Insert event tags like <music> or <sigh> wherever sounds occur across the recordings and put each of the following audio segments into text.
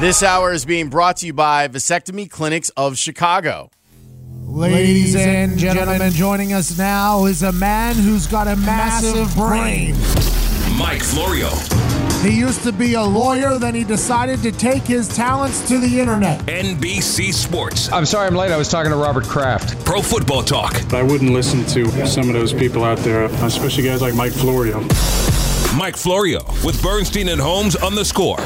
This hour is being brought to you by Vasectomy Clinics of Chicago. Ladies and gentlemen, joining us now is a man who's got a massive brain. Mike Florio. He used to be a lawyer, then he decided to take his talents to the internet. NBC Sports. I'm sorry I'm late. I was talking to Robert Kraft. Pro Football Talk. I wouldn't listen to some of those people out there, especially guys like Mike Florio. Mike Florio with Bernstein and Holmes on the score.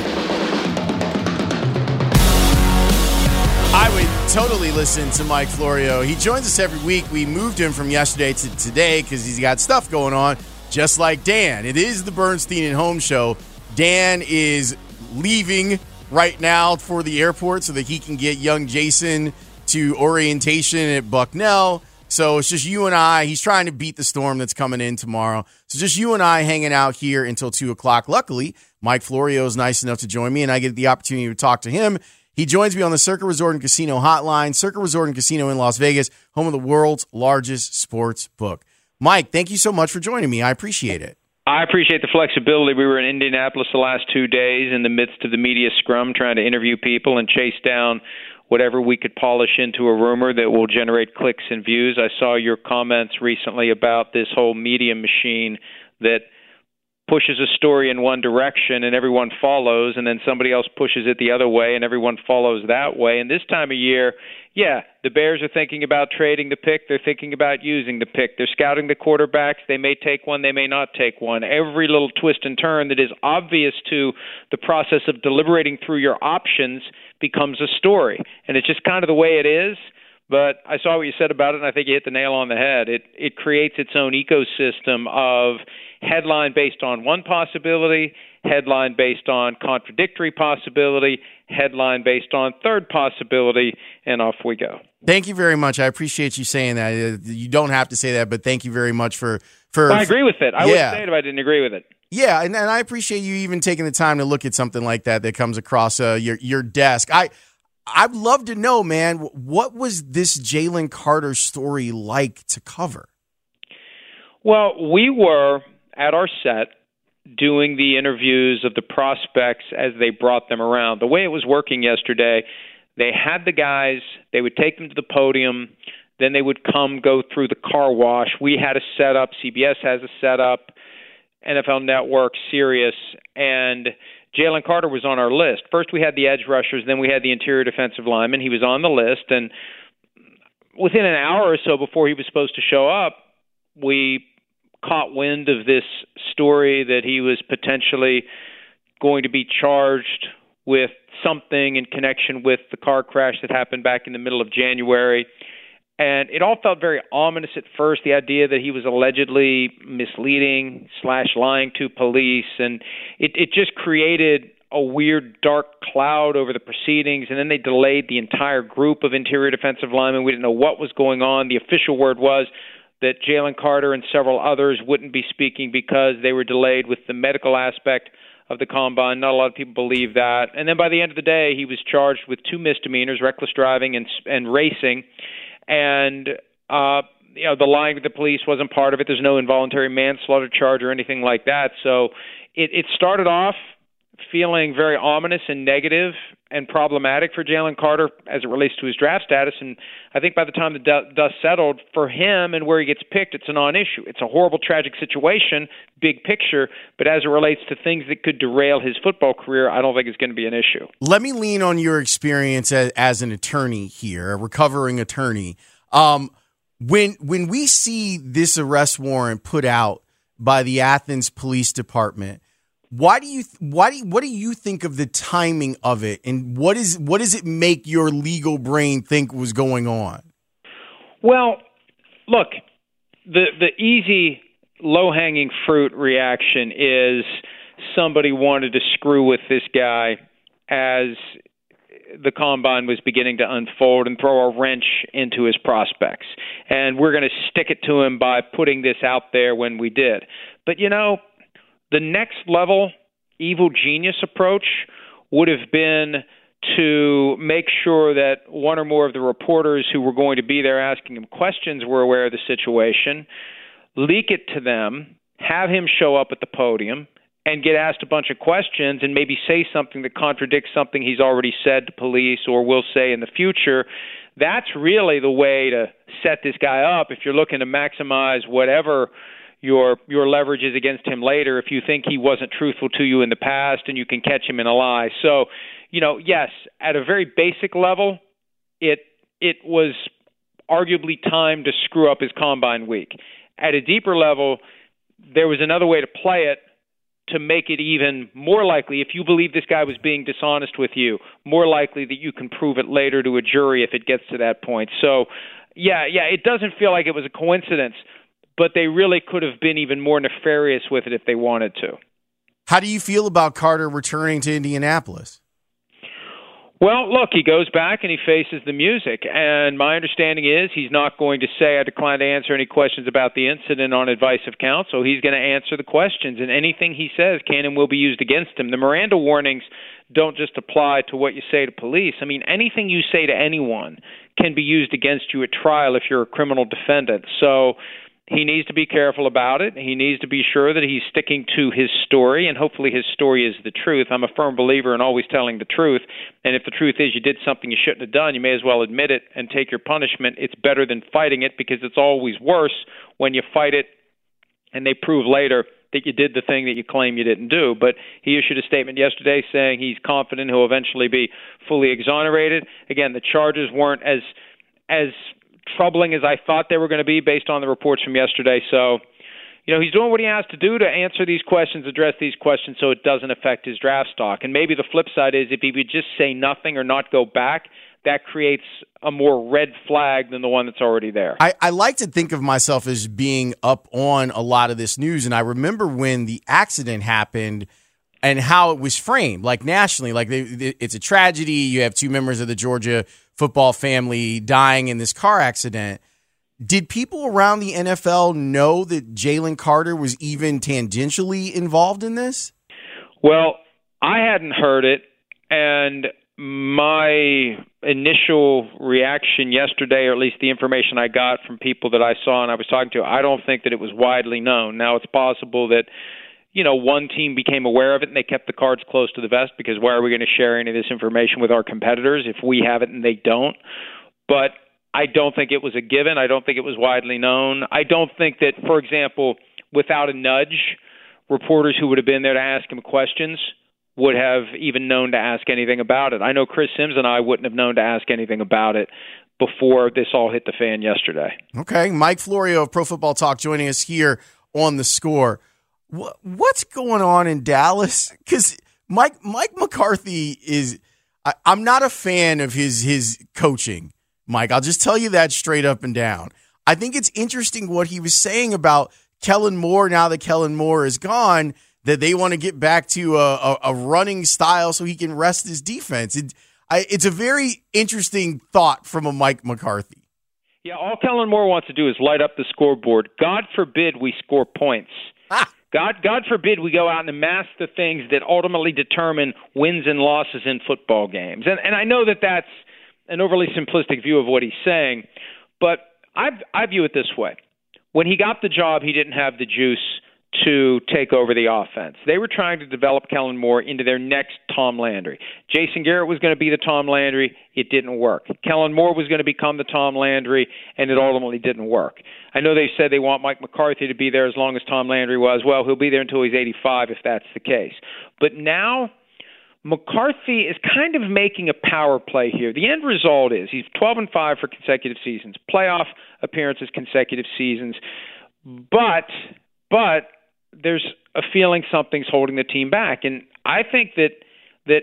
Totally listen to Mike Florio. He joins us every week. We moved him from yesterday to today because he's got stuff going on, just like Dan. It is the Bernstein and Holmes show. Dan is leaving right now for the airport so that he can get young Jason to orientation at Bucknell. So it's just you and I. He's trying to beat the storm that's coming in tomorrow. So just you and I hanging out here until two o'clock. Luckily, Mike Florio is nice enough to join me, and I get the opportunity to talk to him. He joins me on the Circa Resort and Casino hotline. Circa Resort and Casino in Las Vegas, home of the world's largest sports book. Mike, thank you so much for joining me. I appreciate it. I appreciate the flexibility. We were in Indianapolis the last two days in the midst of the media scrum trying to interview people and chase down whatever we could polish into a rumor that will generate clicks and views. I saw your comments recently about this whole media machine that pushes a story in one direction and everyone follows and then somebody else pushes it the other way and everyone follows that way. And this time of year yeah the bears are thinking about trading the pick. They're thinking about using the pick. They're scouting the quarterbacks. They may take one. They may not take one. Every little twist and turn that is obvious to the process of deliberating through your options becomes a story. And it's just kind of the way it is. But I saw what you said about it, and I think you hit the nail on the head. It it creates its own ecosystem of headline based on one possibility, headline based on contradictory possibility, headline based on third possibility, and off we go. Thank you very much. I appreciate you saying that. Uh, You don't have to say that, but thank you very much for for. Well, I agree with it. I Yeah. wouldn't say it if I didn't agree with it. Yeah, and, and I appreciate you even taking the time to look at something like that that comes across uh, your your desk. I I'd love to know, man, what was this Jalen Carter story like to cover? Well, we were at our set doing the interviews of the prospects as they brought them around. The way it was working yesterday, they had the guys, they would take them to the podium, then they would come go through the car wash. We had a setup, CBS has a setup, NFL Network, Sirius, and Jalen Carter was on our list. First, we had the edge rushers, then we had the interior defensive lineman. He was on the list, and within an hour or so before he was supposed to show up, we caught wind of this story that he was potentially going to be charged with something in connection with the car crash that happened back in the middle of January. And it all felt very ominous at first. The idea that he was allegedly misleading slash lying to police, and it it just created a weird dark cloud over the proceedings. And then they delayed the entire group of interior defensive linemen. We didn't know what was going on. The official word was that Jalen Carter and several others wouldn't be speaking because they were delayed with the medical aspect of the combine. Not a lot of people believe that. And then by the end of the day, he was charged with two misdemeanors: reckless driving and and racing. And uh, you know, the lying to the police wasn't part of it. There's no involuntary manslaughter charge or anything like that. So it, it started off feeling very ominous and negative and problematic for Jalen Carter as it relates to his draft status. And I think by the time the dust settled for him and where he gets picked, it's a non-issue. It's a horrible, tragic situation, big picture. But as it relates to things that could derail his football career, I don't think it's going to be an issue. Let me lean on your experience as, an attorney here, a recovering attorney. Um, when when we see this arrest warrant put out by the Athens Police Department, why do you why do you, what do you think of the timing of it, and what is what does it make your legal brain think was going on? Well, look, the the easy low hanging fruit reaction is somebody wanted to screw with this guy as the combine was beginning to unfold and throw a wrench into his prospects. And we're going to stick it to him by putting this out there when we did. But you know, the next level evil genius approach would have been to make sure that one or more of the reporters who were going to be there asking him questions were aware of the situation, leak it to them, have him show up at the podium, and get asked a bunch of questions and maybe say something that contradicts something he's already said to police or will say in the future. That's really the way to set this guy up if you're looking to maximize whatever your your leverage is against him later if you think he wasn't truthful to you in the past and you can catch him in a lie. So, you know, yes, at a very basic level, it it was arguably time to screw up his combine week. At a deeper level, there was another way to play it to make it even more likely, if you believe this guy was being dishonest with you, more likely that you can prove it later to a jury if it gets to that point. So, yeah, yeah, it doesn't feel like it was a coincidence, but they really could have been even more nefarious with it if they wanted to. How do you feel about Carter returning to Indianapolis? Well, look, he goes back and he faces the music. And my understanding is he's not going to say, I decline to answer any questions about the incident on advice of counsel. He's going to answer the questions. And anything he says can and will be used against him. The Miranda warnings don't just apply to what you say to police. I mean, anything you say to anyone can be used against you at trial if you're a criminal defendant. So he needs to be careful about it. He needs to be sure that he's sticking to his story, and hopefully his story is the truth. I'm a firm believer in always telling the truth. And if the truth is you did something you shouldn't have done, you may as well admit it and take your punishment. It's better than fighting it because it's always worse when you fight it and they prove later that you did the thing that you claim you didn't do. But he issued a statement yesterday saying he's confident he'll eventually be fully exonerated. Again, the charges weren't as as troubling as I thought they were going to be based on the reports from yesterday. So, you know, he's doing what he has to do to answer these questions, address these questions so it doesn't affect his draft stock. And maybe the flip side is if he would just say nothing or not go back, that creates a more red flag than the one that's already there. I, I, like to think of myself as being up on a lot of this news. And I remember when the accident happened and how it was framed, like nationally, like they, it's a tragedy. You have two members of the Georgia football family dying in this car accident. Did people around the NFL know that Jalen Carter was even tangentially involved in this? Well, I hadn't heard it, and my initial reaction yesterday, or at least the information I got from people that I saw and I was talking to, I don't think that it was widely known. Now, it's possible that you know, one team became aware of it and they kept the cards close to the vest because why are we going to share any of this information with our competitors if we have it and they don't? But I don't think it was a given. I don't think it was widely known. I don't think that, for example, without a nudge, reporters who would have been there to ask him questions would have even known to ask anything about it. I know Chris Sims and I wouldn't have known to ask anything about it before this all hit the fan yesterday. Okay. Mike Florio of Pro Football Talk joining us here on the score what's going on in Dallas? Because Mike Mike McCarthy is. I, I'm not a fan of his his coaching, Mike. I'll just tell you that straight up and down. I think it's interesting what he was saying about Kellen Moore. Now that Kellen Moore is gone, that they want to get back to a, a, a running style so he can rest his defense. It, I, it's a very interesting thought from a Mike McCarthy. Yeah, all Kellen Moore wants to do is light up the scoreboard. God forbid we score points. Ah. God, God forbid we go out and amass the things that ultimately determine wins and losses in football games. And, and I know that that's an overly simplistic view of what he's saying, but I, I view it this way. When he got the job, he didn't have the juice to take over the offense. They were trying to develop Kellen Moore into their next Tom Landry. Jason Garrett was going to be the Tom Landry. It didn't work. Kellen Moore was going to become the Tom Landry, and it ultimately didn't work. I know they said they want Mike McCarthy to be there as long as Tom Landry was. Well, he'll be there until he's 85 if that's the case. But now McCarthy is kind of making a power play here. The end result is he's 12 and 5 for consecutive seasons, playoff appearances consecutive seasons. But but there's a feeling something's holding the team back, and I think that that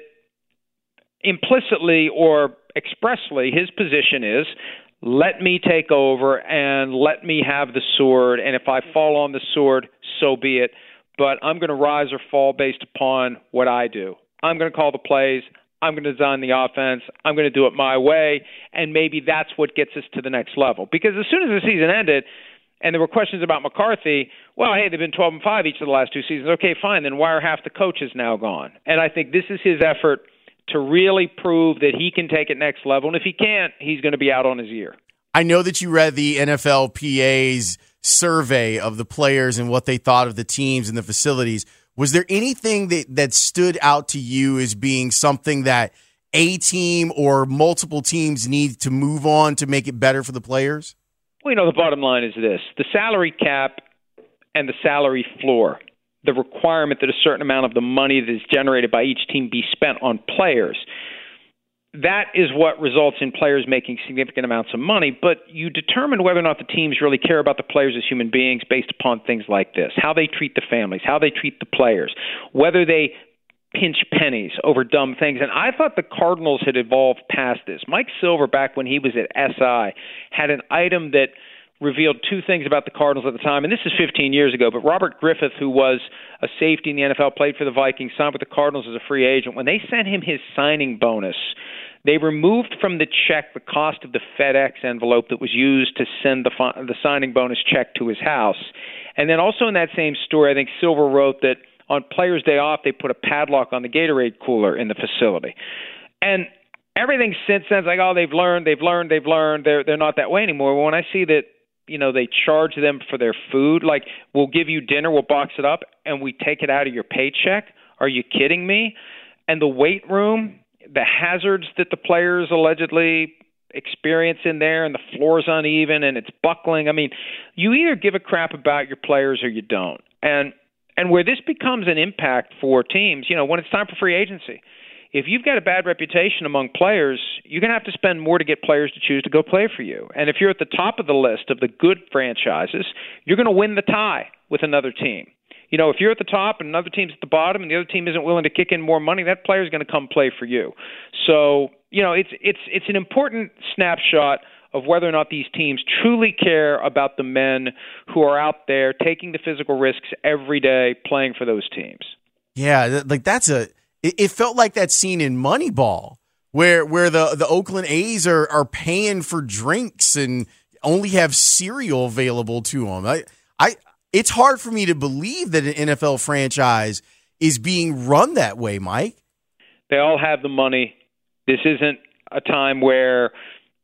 implicitly or expressly, his position is let me take over and let me have the sword. And if I fall on the sword, so be it. But I'm going to rise or fall based upon what I do. I'm going to call the plays. I'm going to design the offense. I'm going to do it my way. And maybe that's what gets us to the next level. Because as soon as the season ended, and there were questions about McCarthy. Well, hey, they've been 12 and 5 each of the last two seasons. Okay, fine. Then why are half the coaches now gone? And I think this is his effort to really prove that he can take it next level. And if he can't, he's going to be out on his ear. I know that you read the NFLPA's survey of the players and what they thought of the teams and the facilities. Was there anything that, that stood out to you as being something that a team or multiple teams need to move on to make it better for the players? Well, you know, the bottom line is this the salary cap and the salary floor, the requirement that a certain amount of the money that is generated by each team be spent on players that is what results in players making significant amounts of money. But you determine whether or not the teams really care about the players as human beings based upon things like this how they treat the families, how they treat the players, whether they pinch pennies over dumb things. And I thought the Cardinals had evolved past this. Mike Silver, back when he was at SI, had an item that revealed two things about the Cardinals at the time, and this is 15 years ago. But Robert Griffith, who was a safety in the NFL, played for the Vikings, signed with the Cardinals as a free agent. When they sent him his signing bonus, they removed from the check the cost of the FedEx envelope that was used to send the, the signing bonus check to his house. And then also in that same story, I think Silver wrote that on Players' Day off, they put a padlock on the Gatorade cooler in the facility. And everything since then is like, oh, they've learned, they've learned, they've learned. They're they're not that way anymore. When I see that, you know, they charge them for their food, like we'll give you dinner, we'll box it up, and we take it out of your paycheck. Are you kidding me? And the weight room, the hazards that the players allegedly experience in there and the floor's uneven and it's buckling. I mean, you either give a crap about your players or you don't. And and where this becomes an impact for teams, you know, when it's time for free agency, if you've got a bad reputation among players, you're going to have to spend more to get players to choose to go play for you. And if you're at the top of the list of the good franchises, you're going to win the tie with another team you know, if you're at the top and another team's at the bottom and the other team isn't willing to kick in more money, that player's going to come play for you. So, you know, it's it's it's an important snapshot of whether or not these teams truly care about the men who are out there taking the physical risks every day playing for those teams. Yeah, like that's a it felt like that scene in Moneyball where where the the Oakland A's are are paying for drinks and only have cereal available to them. I I it's hard for me to believe that an NFL franchise is being run that way, Mike. They all have the money. This isn't a time where,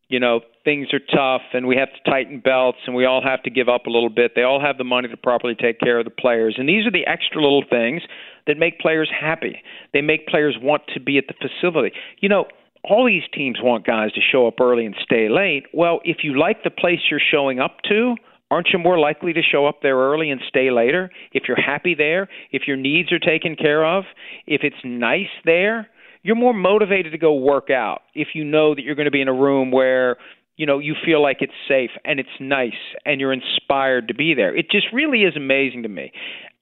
you know, things are tough and we have to tighten belts and we all have to give up a little bit. They all have the money to properly take care of the players. And these are the extra little things that make players happy. They make players want to be at the facility. You know, all these teams want guys to show up early and stay late. Well, if you like the place you're showing up to, Aren't you more likely to show up there early and stay later if you're happy there, if your needs are taken care of, if it's nice there? You're more motivated to go work out if you know that you're going to be in a room where you know you feel like it's safe and it's nice and you're inspired to be there. It just really is amazing to me.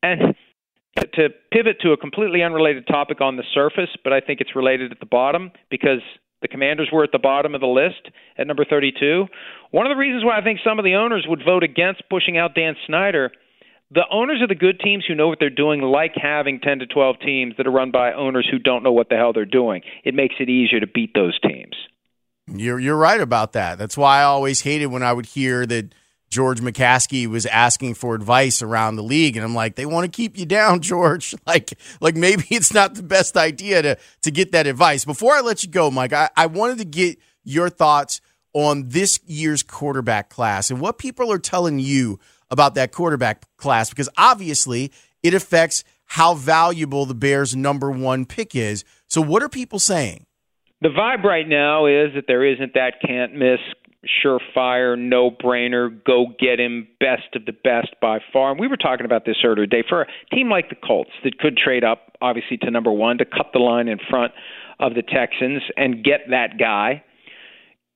And to pivot to a completely unrelated topic on the surface, but I think it's related at the bottom because the Commanders were at the bottom of the list at number 32. One of the reasons why I think some of the owners would vote against pushing out Dan Snyder, the owners of the good teams who know what they're doing like having 10 to 12 teams that are run by owners who don't know what the hell they're doing. It makes it easier to beat those teams. You're you're right about that. That's why I always hated when I would hear that George McCaskey was asking for advice around the league, and I'm like, they want to keep you down, <laughs> George. Like, like maybe it's not the best idea to to get that advice. Before I let you go, Mike, I, I wanted to get your thoughts on this year's quarterback class and what people are telling you about that quarterback class, because obviously it affects how valuable the Bears' number one pick is. So, what are people saying? The vibe right now is that there isn't that can't miss surefire, no brainer, go get him, best of the best by far. And we were talking about this earlier today for a team like the Colts that could trade up, obviously, to number one to cut the line in front of the Texans and get that guy.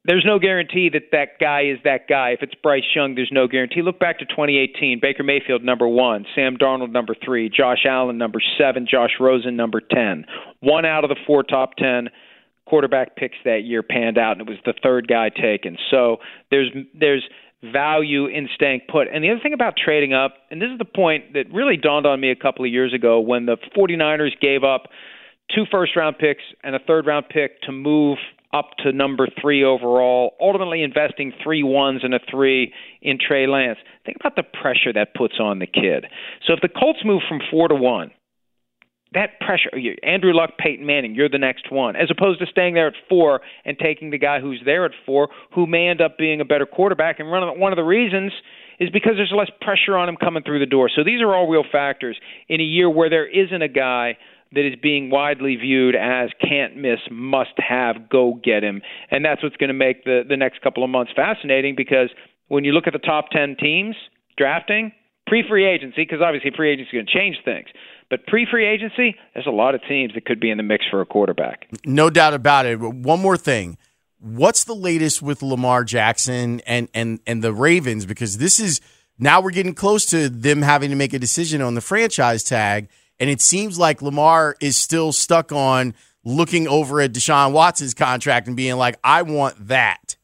There's no guarantee that that guy is that guy. If it's Bryce Young, there's no guarantee. Look back to 2018. Baker Mayfield, number one. Sam Darnold, number three. Josh Allen, number seven. Josh Rosen, number 10. One out of the four top 10 quarterback picks that year panned out, and it was the third guy taken. So there's there's value in staying put. And the other thing about trading up, and this is the point that really dawned on me a couple of years ago when the 49ers gave up two first round picks and a third round pick to move up to number three overall, ultimately investing three ones and a three in Trey Lance. Think about the pressure that puts on the kid. So if the Colts move from four to one, that pressure, Andrew Luck, Peyton Manning, you're the next one, as opposed to staying there at four and taking the guy who's there at four, who may end up being a better quarterback. And one of the, reasons is because there's less pressure on him coming through the door. So these are all real factors in a year where there isn't a guy that is being widely viewed as can't miss, must have, go get him. And that's what's going to make the, the next couple of months fascinating because when you look at the top 10 teams drafting, pre free agency, because obviously free agency is going to change things. But pre free agency, there's a lot of teams that could be in the mix for a quarterback. No doubt about it. One more thing. What's the latest with Lamar Jackson and, and, and the Ravens? Because this is now we're getting close to them having to make a decision on the franchise tag. And it seems like Lamar is still stuck on looking over at Deshaun Watson's contract and being like, I want that.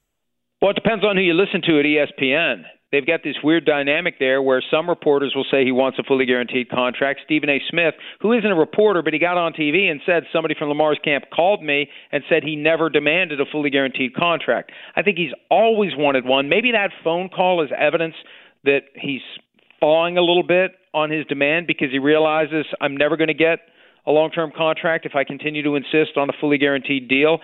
Well, it depends on who you listen to at ESPN they've got this weird dynamic there where some reporters will say he wants a fully guaranteed contract. Stephen A. Smith, who isn't a reporter, but he got on TV and said somebody from Lamar's camp called me and said he never demanded a fully guaranteed contract. I think he's always wanted one. Maybe that phone call is evidence that he's thawing a little bit on his demand because he realizes I'm never going to get a long term contract if I continue to insist on a fully guaranteed deal.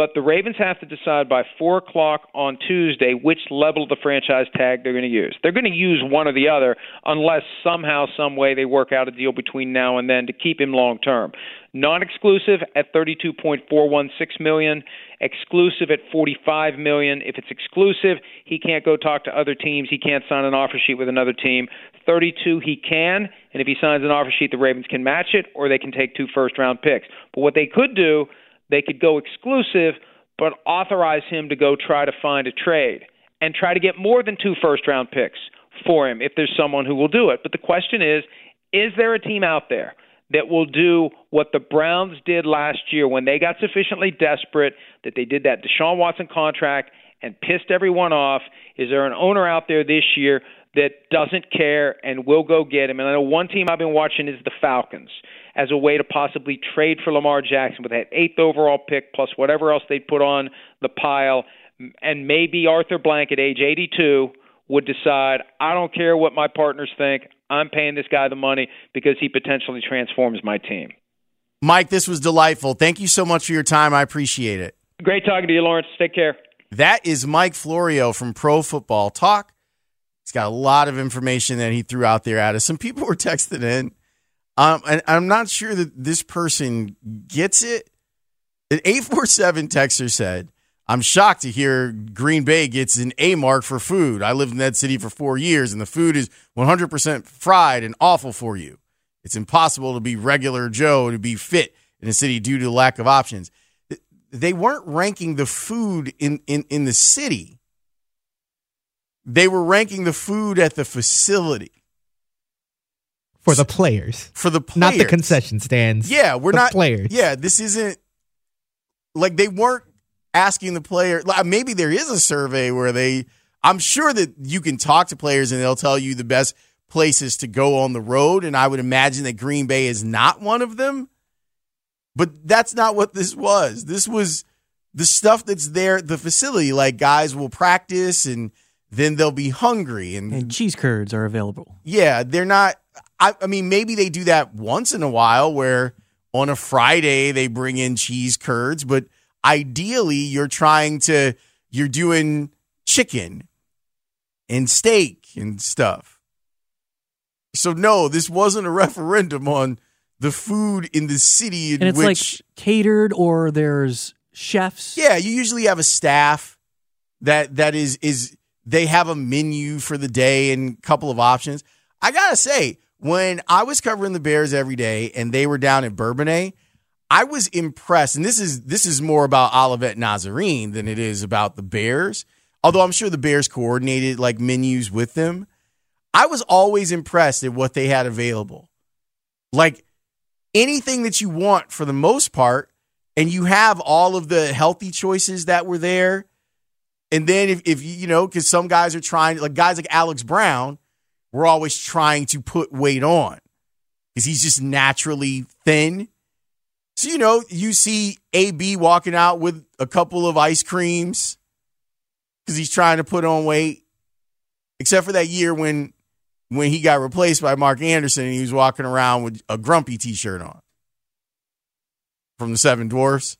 But the Ravens have to decide by 4 o'clock on Tuesday which level of the franchise tag they're going to use. They're going to use one or the other unless somehow, some way they work out a deal between now and then to keep him long term. Non-exclusive at 32.416 million, exclusive at 45 million. If it's exclusive, he can't go talk to other teams. He can't sign an offer sheet with another team. 32 he can, and if he signs an offer sheet, the Ravens can match it or they can take two first round picks. But what they could do they could go exclusive, but authorize him to go try to find a trade and try to get more than two first round picks for him if there's someone who will do it. But the question is is there a team out there that will do what the Browns did last year when they got sufficiently desperate that they did that Deshaun Watson contract and pissed everyone off? Is there an owner out there this year that doesn't care and will go get him? And I know one team I've been watching is the Falcons as a way to possibly trade for Lamar Jackson with that eighth overall pick plus whatever else they'd put on the pile. And maybe Arthur Blank at age 82 would decide, I don't care what my partners think. I'm paying this guy the money because he potentially transforms my team. Mike, this was delightful. Thank you so much for your time. I appreciate it. Great talking to you, Laurence. Take care. That is Mike Florio from Pro Football Talk. He's got a lot of information that he threw out there at us. Some people were texting in um, and I'm not sure that this person gets it. An 847 texter said, I'm shocked to hear Green Bay gets an A mark for food. I lived in that city for four years, and the food is 100% fried and awful for you. It's impossible to be regular Joe to be fit in a city due to lack of options. They weren't ranking the food in, in, in the city, they were ranking the food at the facility for the players, for the players, not the concession stands. Yeah, we're not players. Yeah, this isn't like they weren't asking the player. Like maybe there is a survey where they. I'm sure that you can talk to players and they'll tell you the best places to go on the road, and I would imagine that Green Bay is not one of them. But that's not what this was. This was the stuff that's there, the facility. Like guys will practice and then they'll be hungry and, and cheese curds are available. Yeah, they're not I, I mean, maybe they do that once in a while where on a Friday they bring in cheese curds, but ideally you're trying to, you're doing chicken and steak and stuff. So, no, this wasn't a referendum on the food in the city in and it's which. like catered or there's chefs. Yeah, you usually have a staff that that is is they have a menu for the day and a couple of options. I gotta say, when I was covering the Bears every day and they were down in Bourbonnais, I was impressed. And this is this is more about Olivet Nazarene than it is about the Bears. Although I'm sure the Bears coordinated like menus with them. I was always impressed at what they had available. Like anything that you want for the most part, and you have all of the healthy choices that were there. And then if, if you know, because some guys are trying, like guys like Alex Brown, we're always trying to put weight on because he's just naturally thin. So, you know, you see AB walking out with a couple of ice creams because he's trying to put on weight, except for that year when when he got replaced by Mark Anderson and he was walking around with a grumpy t shirt on from the Seven Dwarfs.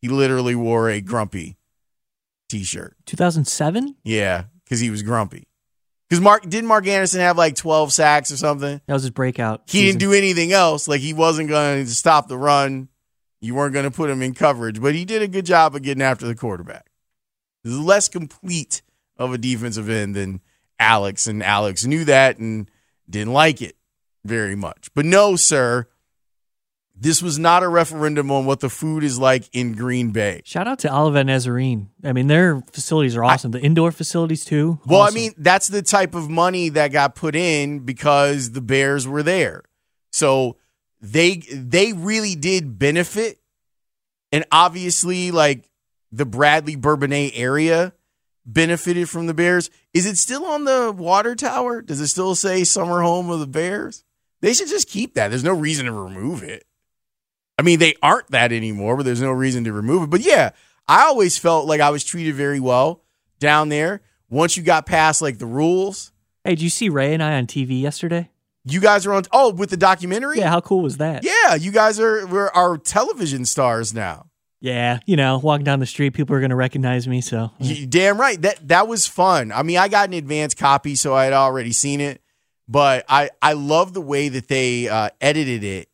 He literally wore a grumpy t shirt. 2007? Yeah, because he was grumpy. Because Mark didn't Mark Anderson have like 12 sacks or something? That was his breakout. He season. didn't do anything else. Like he wasn't going to stop the run. You weren't going to put him in coverage, but he did a good job of getting after the quarterback. This is less complete of a defensive end than Alex, and Alex knew that and didn't like it very much. But no, sir, this was not a referendum on what the food is like in Green Bay. Shout out to Olivet Nazarene. I mean, their facilities are awesome. the indoor facilities too. Well, awesome. I mean, that's the type of money that got put in because the Bears were there. So they they really did benefit. And obviously, like the Bradley Bourbonnais area benefited from the Bears. Is it still on the water tower? Does it still say summer home of the Bears? They should just keep that. There's no reason to remove it. I mean, they aren't that anymore, but there's no reason to remove it. But yeah, I always felt like I was treated very well down there. Once you got past like the rules, hey, did you see Ray and I on TV yesterday? you guys are on. Oh, with the documentary. Yeah, how cool was that? yeah. You guys are we're our television stars now. Yeah, you know, walking down the street, people are going to recognize me. So You, damn right. That that was fun. I mean, I got an advance copy, so I had already seen it. But I I love the way that they uh, edited it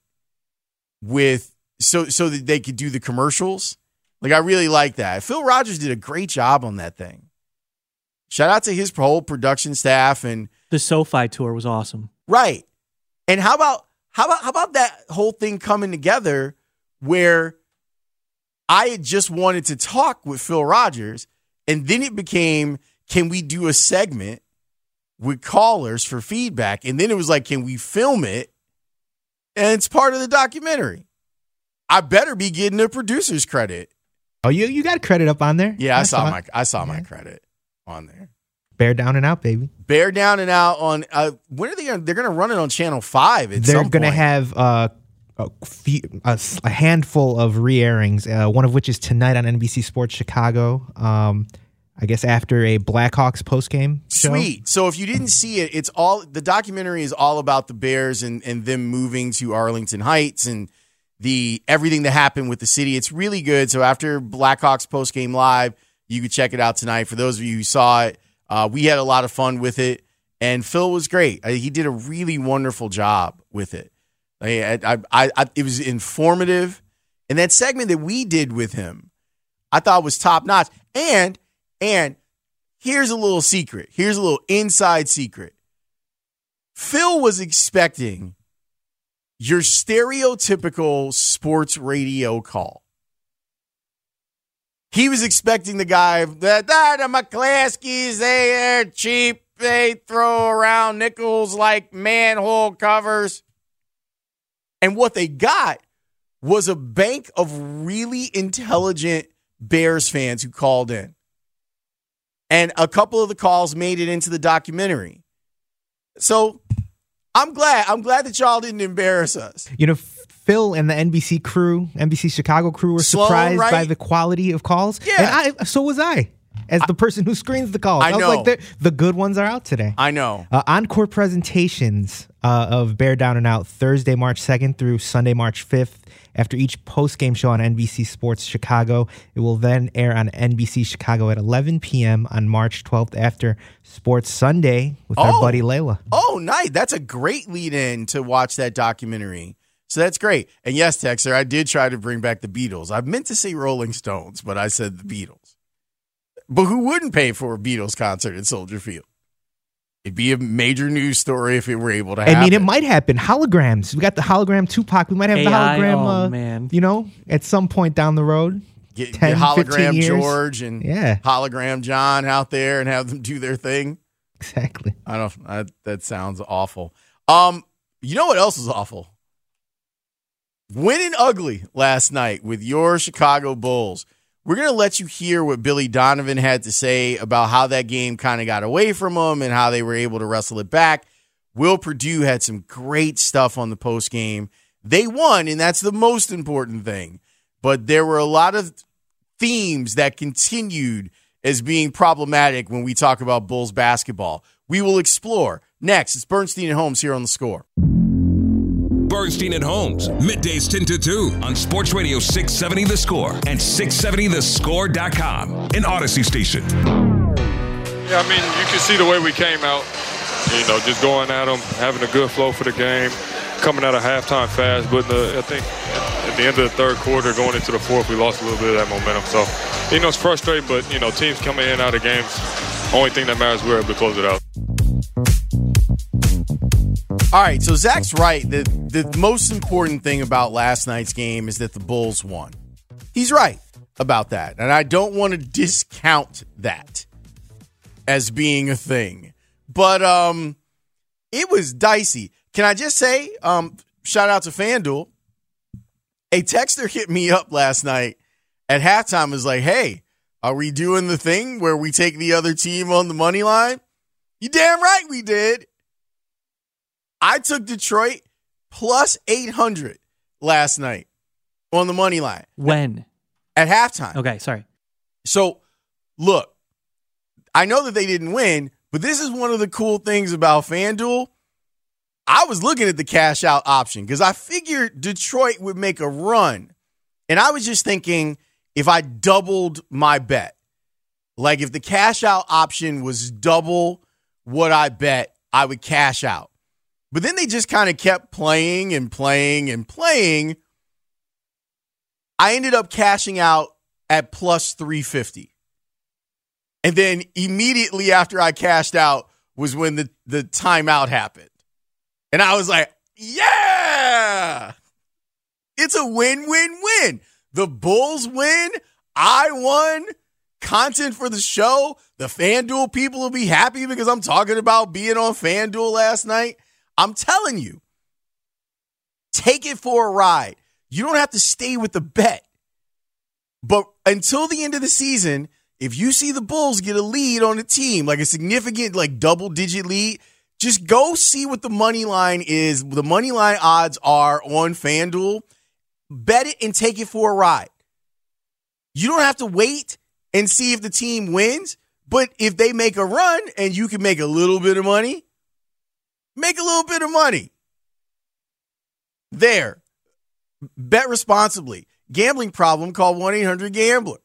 with so so that they could do the commercials. Like I really like that. Phil Rogers did a great job on that thing. Shout out to his whole production staff and the SoFi tour was awesome. Right. And how about how about how about that whole thing coming together where I had just wanted to talk with Phil Rogers and then it became can we do a segment with callers for feedback and then it was like can we film it and it's part of the documentary. I better be getting the producer's credit. Oh, you you got credit up on there? Yeah, I saw my I saw my credit on there. Bear down and out, baby. Bear down and out on uh when are they gonna they're gonna run it on channel five They're going to have uh, a, few, a, a handful of re-airings. Uh, one of which is tonight on NBC Sports Chicago. Um, I guess after a Blackhawks postgame show. Sweet. So if you didn't see it, it's all the documentary is all about the Bears and and them moving to Arlington Heights and the everything that happened with the city. It's really good. So after Blackhawks post game live, you could check it out tonight. For those of you who saw it, uh, we had a lot of fun with it, and Phil was great. Uh, he did a really wonderful job with it. I, I, it was informative, and that segment that we did with him, I thought was top notch. And and here's a little secret. Here's a little inside secret. Phil was expecting your stereotypical sports radio call. He was expecting the guy that the McCaskeys, they are cheap. They throw around nickels like manhole covers. And what they got was a bank of really intelligent Bears fans who called in. And a couple of the calls made it into the documentary. So I'm glad. I'm glad that y'all didn't embarrass us. You know, Phil and the NBC crew, NBC Chicago crew, were Slow, surprised by the quality of calls. Yeah. and I, so was I, as the person who screens the calls. I was know. like, the good ones are out today. I know. Uh, encore presentations uh, of Bear Down and Out Thursday, March 2nd through Sunday, March 5th. After each post game show on NBC Sports Chicago, it will then air on NBC Chicago at 11 p.m. on March 12th after Sports Sunday with our Oh. buddy Leila. Oh, nice. That's a great lead in to watch that documentary. So that's great. And yes, Texer, I did try to bring back the Beatles. I meant to say Rolling Stones, but I said the Beatles. But who wouldn't pay for a Beatles concert at Soldier Field? It'd be a major news story if it were able to happen. I mean, it might happen. Holograms. We got the hologram Tupac. We might have the hologram, oh, uh, man. you know, at some point down the road. get, 10, get hologram. George and Yeah. hologram John out there and have them do their thing. Exactly. I don't. I, that sounds awful. Um, you know what else is awful? Winning ugly last night with your Chicago Bulls. We're gonna let you hear what Billy Donovan had to say about how that game kind of got away from them and how they were able to wrestle it back. Will Perdue had some great stuff on the post game. They won, and that's the most important thing. But there were a lot of themes that continued as being problematic when we talk about Bulls basketball. We will explore next. It's Bernstein and Holmes here on the score. Bernstein and Holmes, middays 10 to 2 on Sports Radio 670 The Score and 670thescore.com, an Odyssey station. Yeah, I mean, you can see the way we came out. You know, just going at them, having a good flow for the game, coming out of halftime fast. But the, I think at the end of the third quarter, going into the fourth, we lost a little bit of that momentum. So, you know, it's frustrating, but, you know, teams coming in out of games, only thing that matters, we're able to close it out. All right, so Zach's right. The the most important thing about last night's game is that the Bulls won. He's right about that. And I don't want to discount that as being a thing. But um it was dicey. Can I just say, um, shout out to FanDuel. A texter hit me up last night at halftime was like, hey, are we doing the thing where we take the other team on the money line? You damn right we did. I took Detroit plus 800 last night on the money line. When? At halftime. Okay, sorry. So, look, I know that they didn't win, but this is one of the cool things about FanDuel. I was looking at the cash out option because I figured Detroit would make a run. And I was just thinking if I doubled my bet, like if the cash out option was double what I bet, I would cash out. But then they just kind of kept playing and playing and playing. I ended up cashing out at plus 350. And then immediately after I cashed out was when the, the timeout happened. And I was like, yeah, it's a win win win. The Bulls win. I won. Content for the show. The FanDuel people will be happy because I'm talking about being on FanDuel last night. I'm telling you, take it for a ride. You don't have to stay with the bet. But until the end of the season, if you see the Bulls get a lead on a team, like a significant, like double digit lead, just go see what the money line is. The money line odds are on FanDuel. Bet it and take it for a ride. You don't have to wait and see if the team wins, but if they make a run and you can make a little bit of money, make a little bit of money. There. Bet responsibly. Gambling problem, call 1 800 Gambler.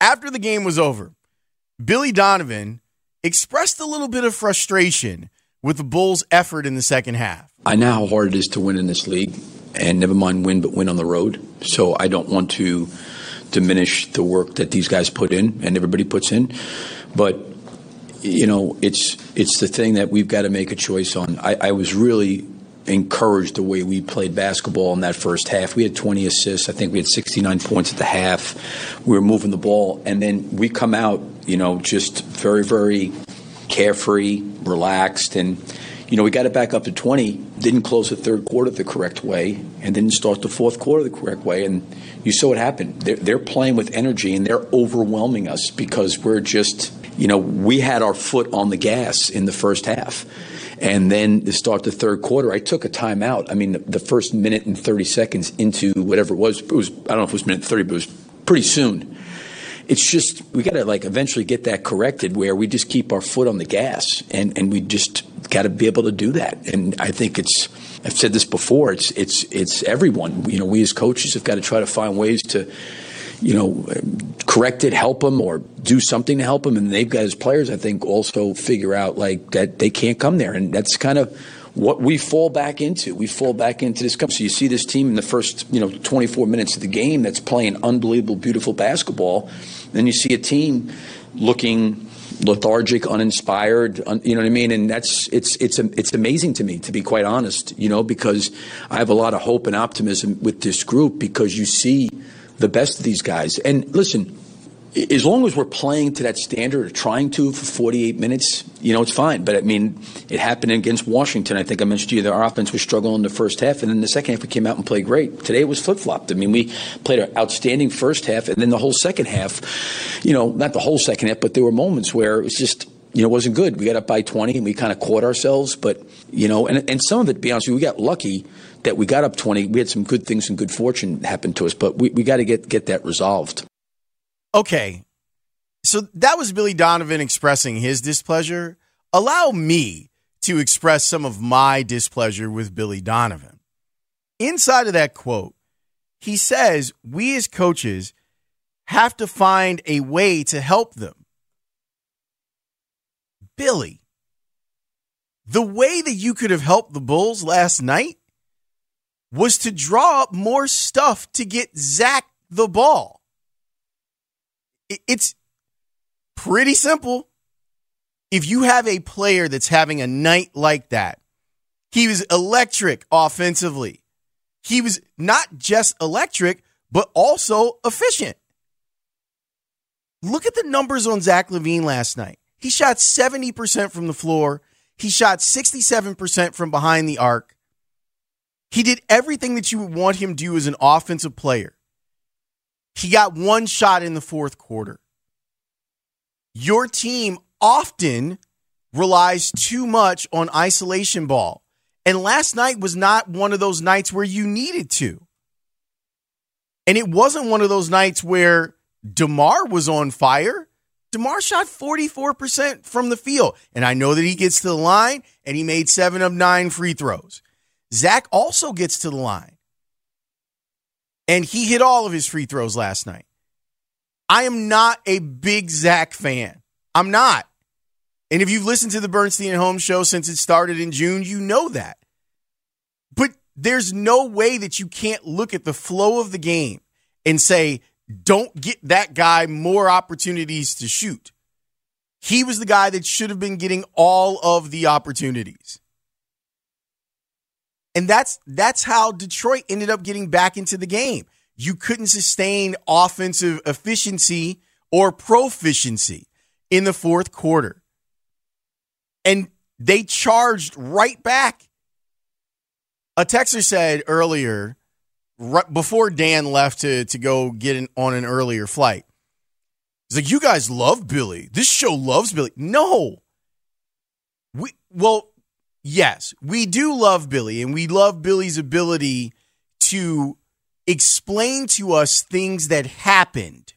After the game was over, Billy Donovan expressed a little bit of frustration with the Bulls' effort in the second half. I know how hard it is to win in this league, and never mind win, but win on the road. So I don't want to diminish the work that these guys put in and everybody puts in. But you know, it's it's the thing that we've got to make a choice on. I, I was really encouraged the way we played basketball in that first half. We had 20 assists. I think we had 69 points at the half. We were moving the ball, and then we come out, you know, just very, very carefree, relaxed, and you know, we got it back up to 20. Didn't close the third quarter the correct way, and didn't start the fourth quarter the correct way, and you saw what happened. They're, they're playing with energy, and they're overwhelming us because we're just, you know, we had our foot on the gas in the first half. And then to start the third quarter, I took a timeout. I mean, the, the first minute and 30 seconds into whatever it was, it was, I don't know if it was minute 30, but it was pretty soon. It's just, we got to like eventually get that corrected where we just keep our foot on the gas and, and we just got to be able to do that. And I think it's, I've said this before, it's, it's, it's everyone. You know, we as coaches have got to try to find ways to, you know, correct it, help them, or do something to help them. And they've got as players, I think, also figure out like that they can't come there, and that's kind of what we fall back into. We fall back into this. So you see this team in the first, you know, 24 minutes of the game that's playing unbelievable, beautiful basketball. Then you see a team looking lethargic, uninspired. Un, you know what I mean? And that's it's it's it's amazing to me, to be quite honest. You know, because I have a lot of hope and optimism with this group because you see the best of these guys. And listen, as long as we're playing to that standard or trying to for 48 minutes, you know, it's fine. But I mean, it happened against Washington. I think I mentioned to you, their offense was struggling in the first half, and then the second half we came out and played great. Today it was flip flopped. I mean, we played an outstanding first half, and then the whole second half, you know, not the whole second half, but there were moments where it was just you know, wasn't good. We got up by 20 and we kind of caught ourselves. But, you know, and, and some of it, to be honest with you, we got lucky that we got up 20. We had some good things and good fortune happen to us, but we, we got to get, get that resolved. Okay. So that was Billy Donovan expressing his displeasure. Allow me to express some of my displeasure with Billy Donovan. Inside of that quote, he says, We as coaches have to find a way to help them. Billy, the way that you could have helped the Bulls last night was to draw up more stuff to get Zach the ball. It's pretty simple. If you have a player that's having a night like that, he was electric offensively. He was not just electric, but also efficient. Look at the numbers on Zach LaVine last night. He shot 70% from the floor. He shot 67% from behind the arc. He did everything that you would want him to do as an offensive player. He got one shot in the fourth quarter. Your team often relies too much on isolation ball. And last night was not one of those nights where you needed to. And it wasn't one of those nights where DeMar was on fire. DeMar shot 44% from the field. And I know that he gets to the line and he made seven of nine free throws. Zach also gets to the line. And he hit all of his free throws last night. I am not a big Zach fan. I'm not. And if you've listened to the Bernstein and Holmes show since it started in June, you know that. But there's no way that you can't look at the flow of the game and say, don't get that guy more opportunities to shoot. He was the guy that should have been getting all of the opportunities. And that's that's how Detroit ended up getting back into the game. You couldn't sustain offensive efficiency or proficiency in the fourth quarter. And they charged right back. A texter said earlier, right before Dan left to, to go get in, on an earlier flight, he's like, You guys love Billy. This show loves Billy. No. We well, yes, we do love Billy, and we love Billy's ability to explain to us things that happened.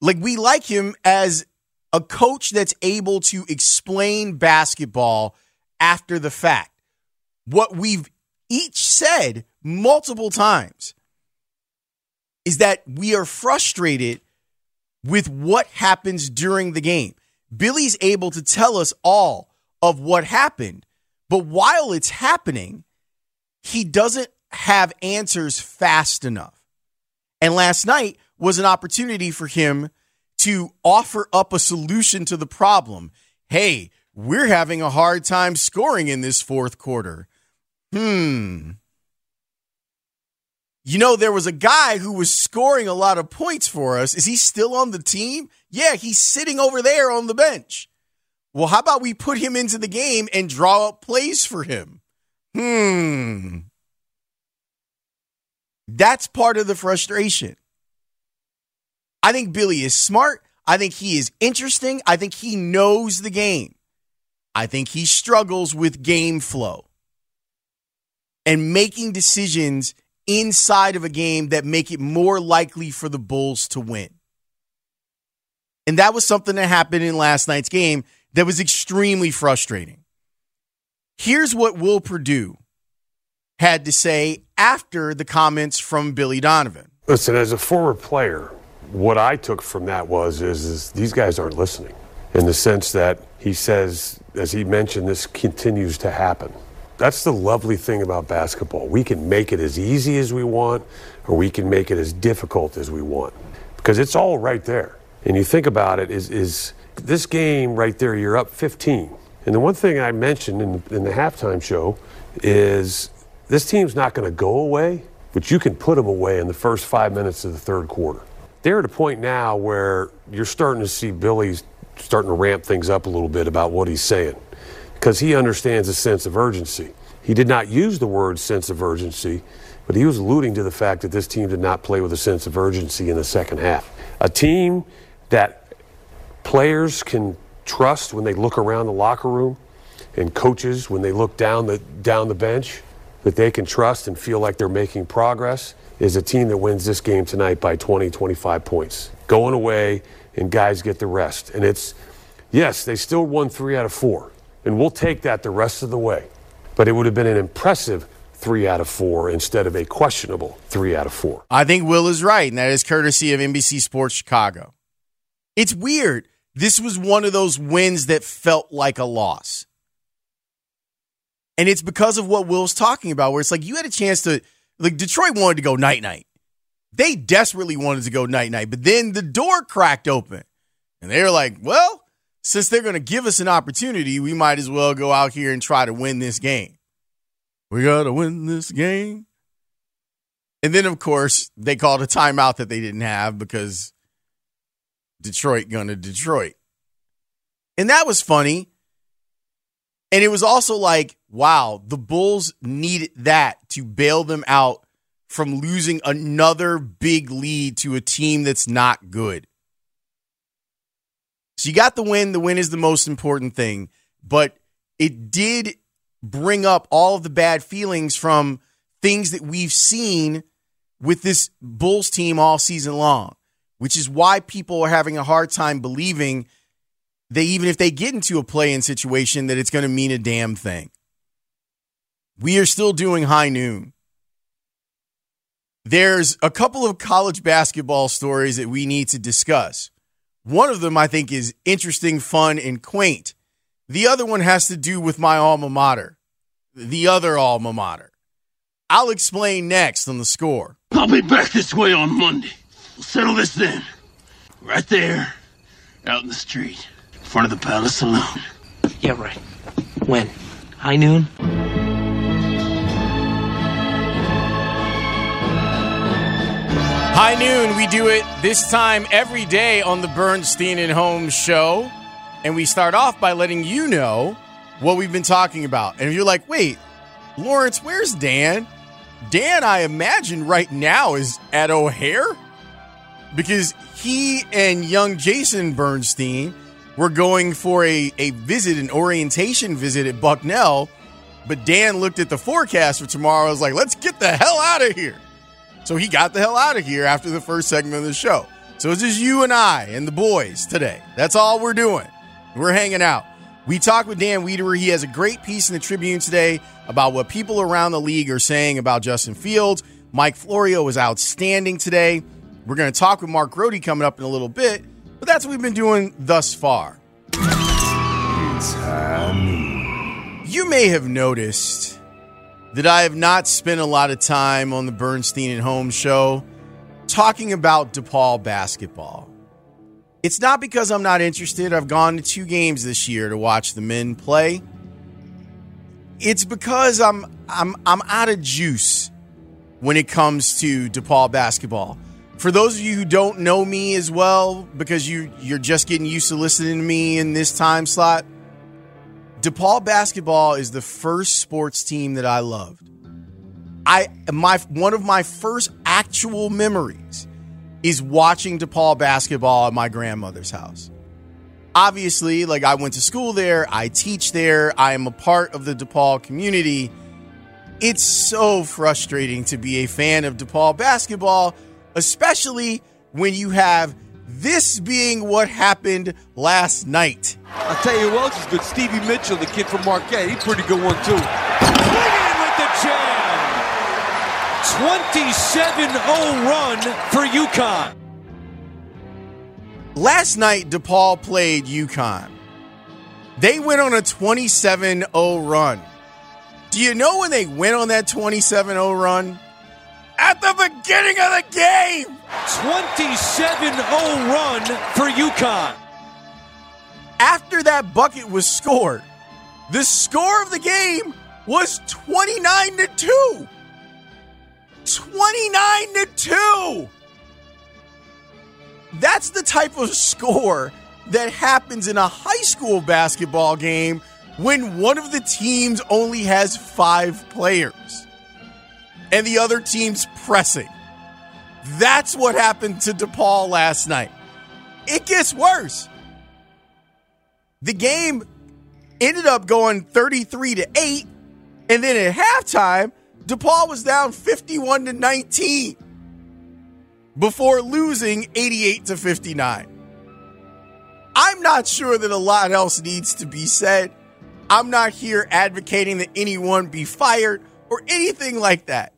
Like we like him as a coach that's able to explain basketball after the fact. What we've each said multiple times is that we are frustrated with what happens during the game. Billy's able to tell us all of what happened, but while it's happening, he doesn't have answers fast enough. And last night was an opportunity for him to offer up a solution to the problem. Hey, we're having a hard time scoring in this fourth quarter. Hmm. You know, there was a guy who was scoring a lot of points for us. Is he still on the team? Yeah, he's sitting over there on the bench. Well, how about we put him into the game and draw up plays for him? Hmm. That's part of the frustration. I think Billy is smart. I think he is interesting. I think he knows the game. I think he struggles with game flow and making decisions inside of a game that make it more likely for the Bulls to win. And that was something that happened in last night's game that was extremely frustrating. Here's what Will Perdue had to say after the comments from Billy Donovan. Listen, as a former player, what I took from that was is, is these guys aren't listening in the sense that he says, as he mentioned, this continues to happen. That's the lovely thing about basketball. We can make it as easy as we want, or we can make it as difficult as we want, because it's all right there. And you think about it, is, is this game right there, you're up 15. And the one thing I mentioned in, in the halftime show is this team's not going to go away, but you can put them away in the first five minutes of the third quarter. They're at a point now where you're starting to see Billy starting to ramp things up a little bit about what he's saying because he understands a sense of urgency. He did not use the word sense of urgency, but he was alluding to the fact that this team did not play with a sense of urgency in the second half. A team that players can trust when they look around the locker room and coaches when they look down the down the bench that they can trust and feel like they're making progress is a team that wins this game tonight by 20 25 points. Going away and guys get the rest. And it's yes they still won 3 out of 4 and we'll take that the rest of the way. But it would have been an impressive 3 out of 4 instead of a questionable 3 out of 4 I think Will is right and that is courtesy of NBC Sports Chicago. It's weird this was one of those wins that felt like a loss. And it's because of what Will's talking about, where it's like you had a chance to, like, Detroit wanted to go night night. They desperately wanted to go night night, but then the door cracked open. And they were like, well, since they're going to give us an opportunity, we might as well go out here and try to win this game. We got to win this game. And then, of course, they called a timeout that they didn't have because Detroit to Detroit. And that was funny. And it was also like, wow, the Bulls needed that to bail them out from losing another big lead to a team that's not good. So you got the win. The win is the most important thing. But it did bring up all of the bad feelings from things that we've seen with this Bulls team all season long, which is why people are having a hard time believing they even if they get into a play-in situation that it's going to mean a damn thing. We are still doing high noon. There's a couple of college basketball stories that we need to discuss. One of them I think is interesting, fun, and quaint. The other one has to do with my alma mater, the other alma mater. I'll explain next on the score. I'll be back this way on Monday. We'll settle this then. Right there, out in the street, in front of the Palace Saloon. Yeah, right. When? High noon? High noon, we do it this time every day on the Bernstein and Holmes show. And we start off by letting you know what we've been talking about. And if you're like, wait, Laurence, where's Dan? Dan, I imagine right now is at O'Hare because he and young Jason Bernstein were going for a, a visit, an orientation visit at Bucknell. But Dan looked at the forecast for tomorrow. I was like, let's get the hell out of here. So he got the hell out of here after the first segment of the show. So it's just you and I and the boys today. That's all we're doing. We're hanging out. We talked with Dan Wiederer. He has a great piece in the Tribune today about what people around the league are saying about Justin Fields. Mike Florio was outstanding today. We're going to talk with Mark Grote coming up in a little bit, but that's what we've been doing thus far. You may have noticed that I have not spent a lot of time on the Bernstein and Holmes show talking about DePaul basketball. It's not because I'm not interested. I've gone to two games this year to watch the men play. It's because I'm I'm I'm out of juice when it comes to DePaul basketball. For those of you who don't know me as well, because you you're just getting used to listening to me in this time slot, DePaul basketball is the first sports team that I loved. I my one of my first actual memories is watching DePaul basketball at my grandmother's house. Obviously, like I went to school there, I teach there, I am a part of the DePaul community. It's so frustrating to be a fan of DePaul basketball, especially when you have this being what happened last night. I'll tell you who else is good. Stevie Mitchell, the kid from Marquette. He's a pretty good one, too. Swinging with the jam. 27-0 run for UConn. Last night, DePaul played UConn. They went on a 27 0 run. Do you know when they went on that 27 0 run? At the beginning of the game! 27 0 run for UConn. After that bucket was scored, the score of the game was 29 to 2. 29 to 2. That's the type of score that happens in a high school basketball game when one of the teams only has five players and the other team's pressing. That's what happened to DePaul last night. It gets worse. The game ended up going 33 to 8, and then at halftime, DePaul was down 51 to 19 before losing 88 to 59. I'm not sure that a lot else needs to be said. I'm not here advocating that anyone be fired or anything like that.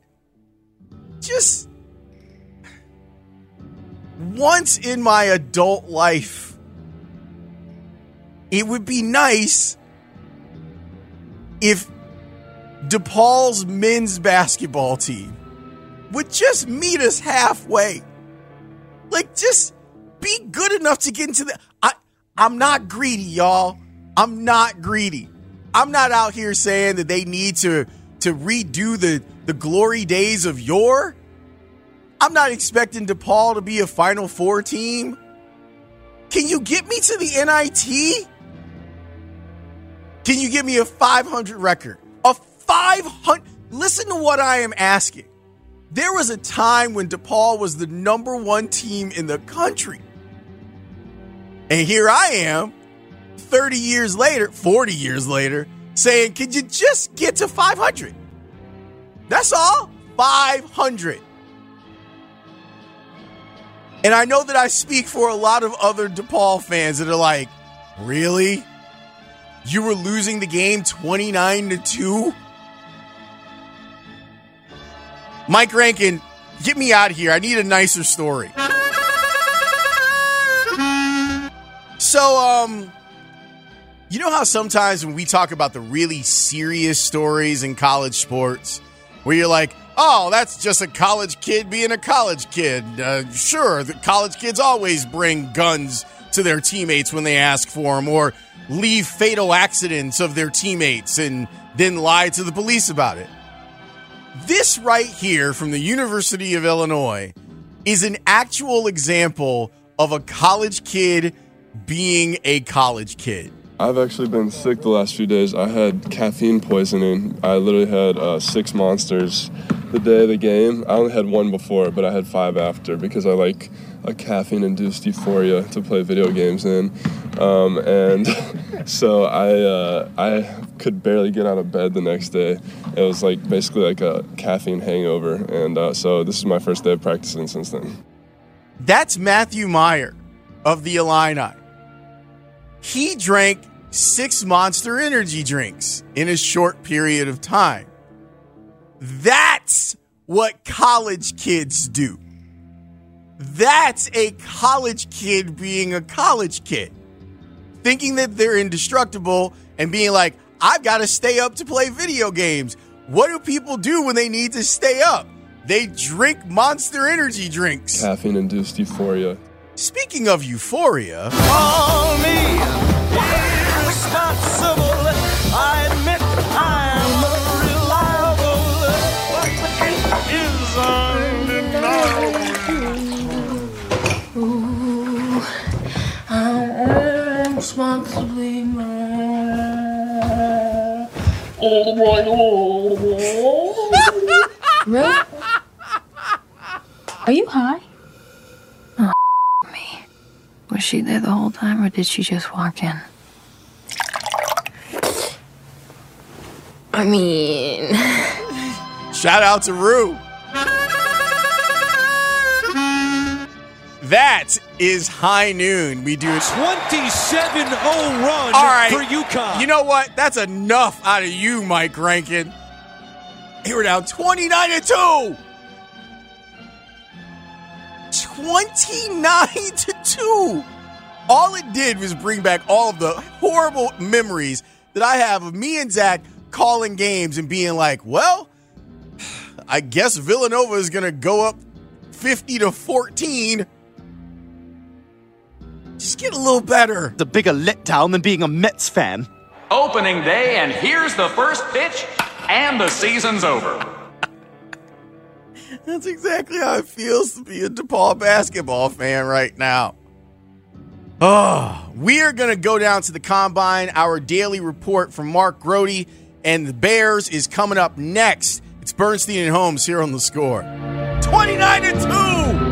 Just once in my adult life, it would be nice if DePaul's men's basketball team would just meet us halfway. Like, just be good enough to get into the. I, I'm not greedy, y'all. I'm not greedy. I'm not out here saying that they need to to redo the the glory days of yore. I'm not expecting DePaul to be a Final Four team. Can you get me to the NIT? Can you give me a 500 record? A 500. Listen to what I am asking. There was a time when DePaul was the number one team in the country. And here I am, 30 years later, 40 years later, saying, Can you just get to 500? That's all. 500. And I know that I speak for a lot of other DePaul fans that are like, Really? You were losing the game 29 to 2? Mike Rankin, get me out of here. I need a nicer story. So, um, you know how sometimes when we talk about the really serious stories in college sports, where you're like, oh, that's just a college kid being a college kid. Uh, sure, the college kids always bring guns to their teammates when they ask for them, or leave fatal accidents of their teammates and then lie to the police about it. This right here from the University of Illinois is an actual example of a college kid being a college kid. I've actually been sick the last few days. I had caffeine poisoning. I literally had uh, six monsters the day of the game. I only had one before, but I had five after because I like a caffeine induced euphoria to play video games in. Um, and <laughs> so I, uh, I could barely get out of bed the next day. It was like basically like a caffeine hangover. And uh, so this is my first day of practicing since then. That's Matthew Mayer of the Illini. He drank six monster energy drinks in a short period of time. That's what college kids do. That's a college kid being a college kid, thinking that they're indestructible and being like, I've got to stay up to play video games. What do people do when they need to stay up? They drink monster energy drinks. Caffeine induced euphoria. Speaking of euphoria, Call me irresponsible. I admit I'm unreliable. But the truth is undeniable. Ooh, I'm irresponsibly mad. really? Are you high? Oh, <laughs> me. Was she there the whole time or did she just walk in? I mean, <laughs> shout out to Rue. That is high noon. We do a 27 0 run All right. for UConn. You know what? That's enough out of you, Mike Rankin. They were down 29 to 2. 29 to 2. All it did was bring back all of the horrible memories that I have of me and Zach calling games and being like, well, I guess Villanova is going to go up 50 to 14. Just get a little better. The bigger letdown than being a Mets fan. Opening day, and here's the first pitch, and the season's over. <laughs> That's exactly how it feels to be a DePaul basketball fan right now. Oh, we are going to go down to the combine. Our daily report from Mark Grote and the Bears is coming up next. It's Bernstein and Holmes here on the score. 29 to 2.